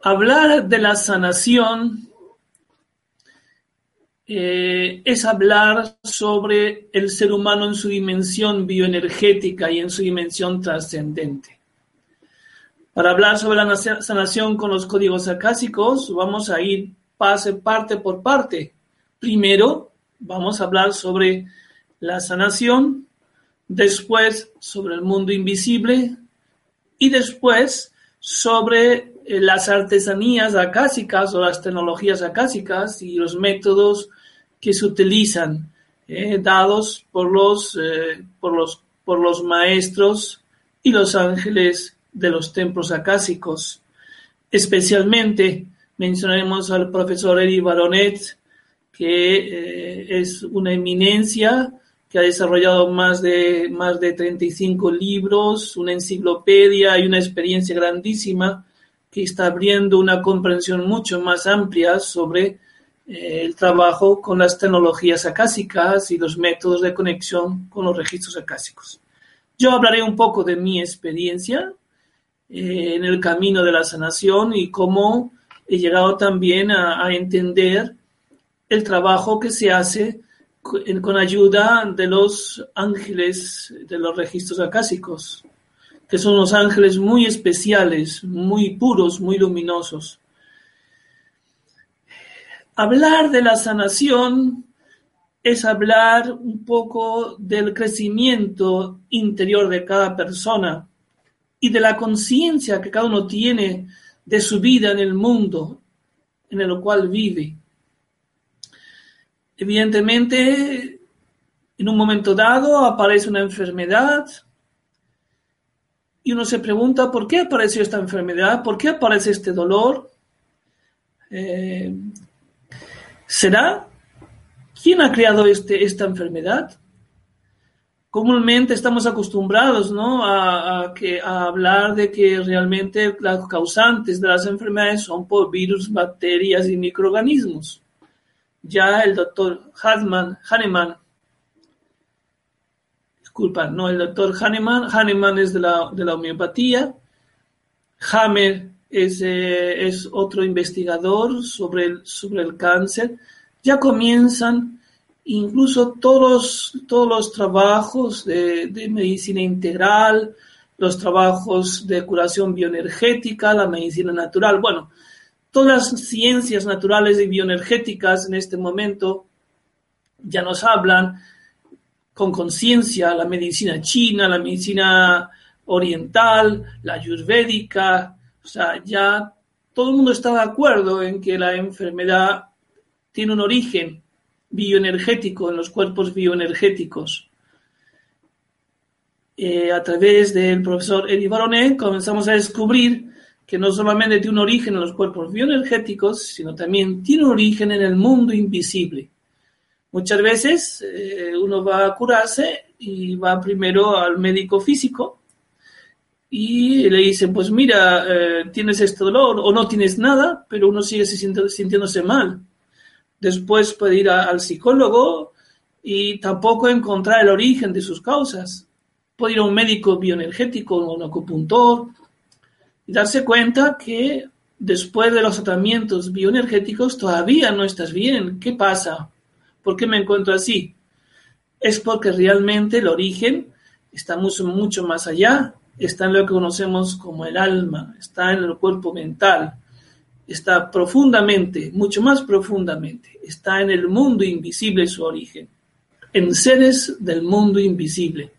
Hablar de la sanación eh, es hablar sobre el ser humano en su dimensión bioenergética y en su dimensión trascendente. Para hablar sobre la sanación con los códigos acásicos, vamos a ir pase parte por parte. Primero, vamos a hablar sobre la sanación, después sobre el mundo invisible y después sobre eh, las artesanías acásicas o las tecnologías acásicas y los métodos que se utilizan, eh, dados por los, eh, por, los, por los maestros y los ángeles de los templos acásicos. Especialmente mencionaremos al profesor Eddie Baronet, que es una eminencia que ha desarrollado más de, más de 35 libros, una enciclopedia y una experiencia grandísima que está abriendo una comprensión mucho más amplia sobre eh, el trabajo con las tecnologías acásicas y los métodos de conexión con los registros acásicos. Yo hablaré un poco de mi experiencia eh, en el camino de la sanación y cómo he llegado también a entender el trabajo que se hace con, ayuda de los ángeles de los registros acásicos, que son los ángeles muy especiales, muy puros, muy luminosos. Hablar de la sanación es hablar un poco del crecimiento interior de cada persona y de la conciencia que cada uno tiene de su vida en el mundo en el cual vive. Evidentemente, en un momento dado aparece una enfermedad y uno se pregunta por qué apareció esta enfermedad, por qué aparece este dolor. Eh, ¿Será? ¿Quién ha creado este, esta enfermedad? Comúnmente estamos acostumbrados ¿no? a, que, a hablar de que realmente las causantes de las enfermedades son por virus, bacterias y microorganismos. Ya el doctor Hahnemann, disculpa, no el doctor Hahnemann, Hahnemann es de la, de la homeopatía, Hammer eh, es, otro investigador sobre el, sobre el cáncer, ya comienzan incluso todos, todos los trabajos de, de, medicina integral, los trabajos de curación bioenergética, la medicina natural. Bueno, todas las ciencias naturales y bioenergéticas en este momento ya nos hablan con conciencia, la medicina china, la medicina oriental, la ayurvédica, o sea, ya todo el mundo está de acuerdo en que la enfermedad tiene un origen bioenergético en los cuerpos bioenergéticos. Eh, a través del profesor Eddie Baronet comenzamos a descubrir que no solamente tiene un origen en los cuerpos bioenergéticos, sino también tiene un origen en el mundo invisible. Muchas veces eh, uno va a curarse y va primero al médico físico y le dicen, pues mira, eh, tienes este dolor o no tienes nada, pero uno sigue sintiéndose mal. Después puede ir a, al psicólogo y tampoco encontrar el origen de sus causas. Puede ir a un médico bioenergético o un acupuntor y darse cuenta que después de los tratamientos bioenergéticos todavía no estás bien. ¿Qué pasa? ¿Por qué me encuentro así? Es porque realmente el origen está mucho, mucho más allá está en lo que conocemos como el alma, está en el cuerpo mental, está profundamente, mucho más profundamente, está en el mundo invisible su origen, en seres del mundo invisible.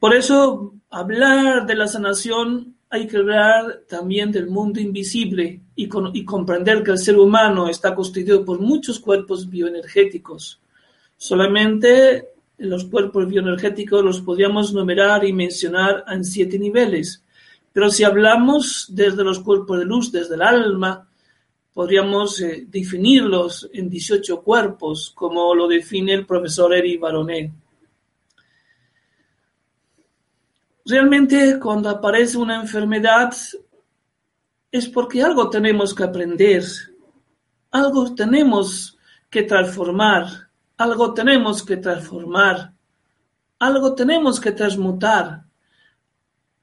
Por eso, hablar de la sanación hay que hablar también del mundo invisible y, comprender que el ser humano está constituido por muchos cuerpos bioenergéticos. Solamente los cuerpos bioenergéticos los podríamos numerar y mencionar en siete niveles. Pero si hablamos desde los cuerpos de luz, desde el alma, podríamos eh, definirlos en 18 cuerpos, como lo define el profesor Eri Baronet. Realmente cuando aparece una enfermedad es porque algo tenemos que aprender, algo tenemos que transformar, algo tenemos que transformar, algo tenemos que transmutar,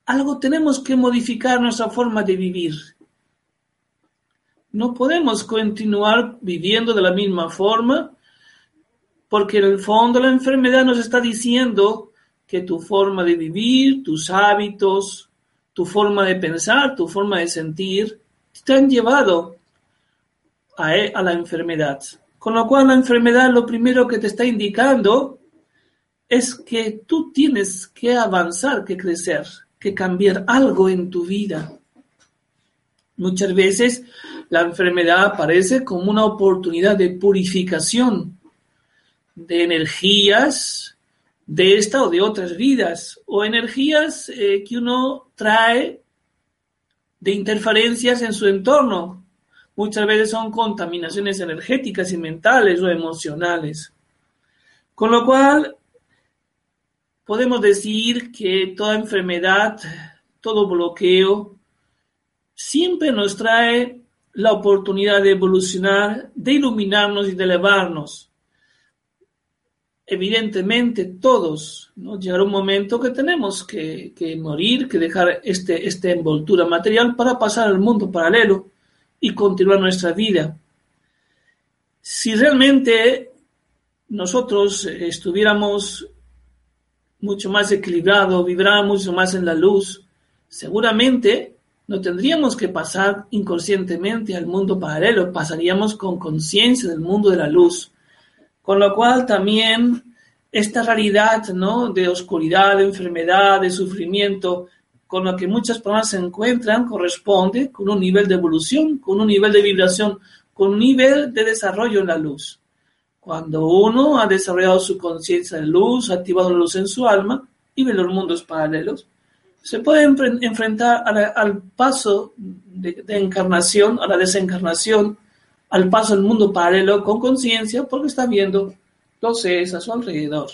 algo tenemos que modificar nuestra forma de vivir. No podemos continuar viviendo de la misma forma porque en el fondo la enfermedad nos está diciendo que tu forma de vivir, tus hábitos, tu forma de pensar, tu forma de sentir, te han llevado a, e, a la enfermedad. Con lo cual la enfermedad lo primero que te está indicando es que tú tienes que avanzar, que crecer, que cambiar algo en tu vida. Muchas veces la enfermedad aparece como una oportunidad de purificación de energías de esta o de otras vidas, o energías eh, que uno trae de interferencias en su entorno. Muchas veces son contaminaciones energéticas y mentales o emocionales. Con lo cual, podemos decir que toda enfermedad, todo bloqueo, siempre nos trae la oportunidad de evolucionar, de iluminarnos y de elevarnos evidentemente todos, ¿no? Llegará un momento que tenemos que, morir, que dejar este, envoltura material para pasar al mundo paralelo y continuar nuestra vida. Si realmente nosotros estuviéramos mucho más equilibrados, vibráramos mucho más en la luz, seguramente no tendríamos que pasar inconscientemente al mundo paralelo, pasaríamos con conciencia del mundo de la luz con lo cual también esta realidad ¿no? de oscuridad, de enfermedad, de sufrimiento, con la que muchas personas se encuentran, corresponde con un nivel de evolución, con un nivel de vibración, con un nivel de desarrollo en la luz. Cuando uno ha desarrollado su conciencia de luz, ha activado la luz en su alma y ve los mundos paralelos, se puede enfrentar al paso de, de encarnación, a la desencarnación, al paso al mundo paralelo con conciencia porque está viendo los seres a su alrededor.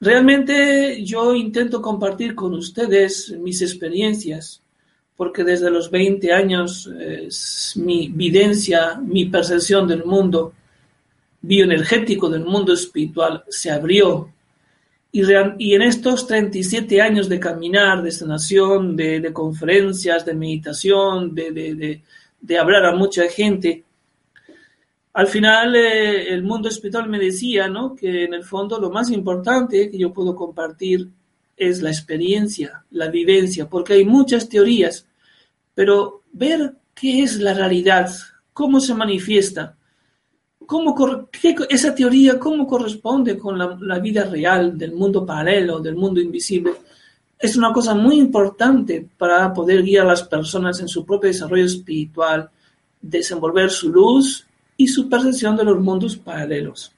Realmente yo intento compartir con ustedes mis experiencias porque desde los 20 años mi videncia, mi percepción del mundo bioenergético, del mundo espiritual se abrió. Y, y en estos 37 años de caminar, de sanación, de, de conferencias, de meditación, de, de de hablar a mucha gente. Al final, eh, el mundo espiritual me decía, ¿no? Que en el fondo lo más importante que yo puedo compartir es la experiencia, la vivencia, porque hay muchas teorías, pero ver qué es la realidad, cómo se manifiesta, cómo qué, esa teoría, cómo corresponde con la, la vida real del mundo paralelo, del mundo invisible, es una cosa muy importante para poder guiar a las personas en su propio desarrollo espiritual, desenvolver su luz y su percepción de los mundos paralelos.